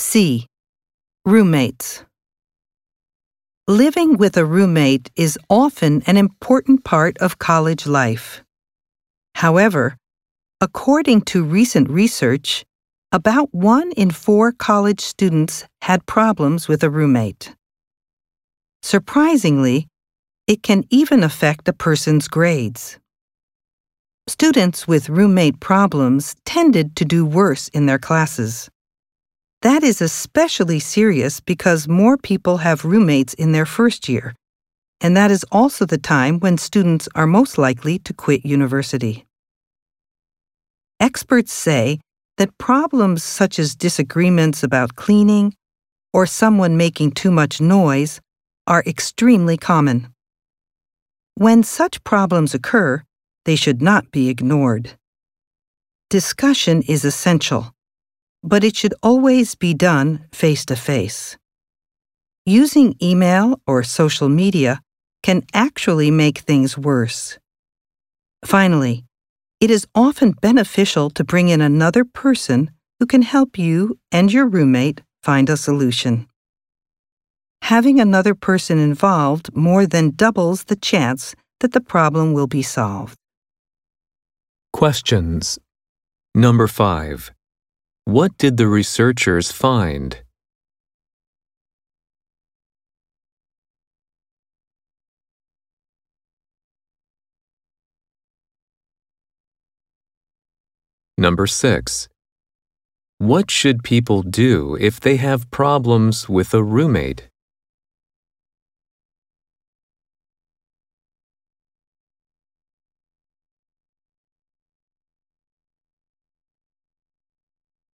C. Roommates. Living with a roommate is often an important part of college life. However, according to recent research, about one in four college students had problems with a roommate. Surprisingly, it can even affect a person's grades. Students with roommate problems tended to do worse in their classes. That is especially serious because more people have roommates in their first year, and that is also the time when students are most likely to quit university. Experts say that problems such as disagreements about cleaning or someone making too much noise are extremely common. When such problems occur, they should not be ignored. Discussion is essential but it should always be done face to face. Using email or social media can actually make things worse. Finally, it is often beneficial to bring in another person who can help you and your roommate find a solution. Having another person involved more than doubles the chance that the problem will be solved. Questions. Number 5. What did the researchers find? Number 6. What should people do if they have problems with a roommate?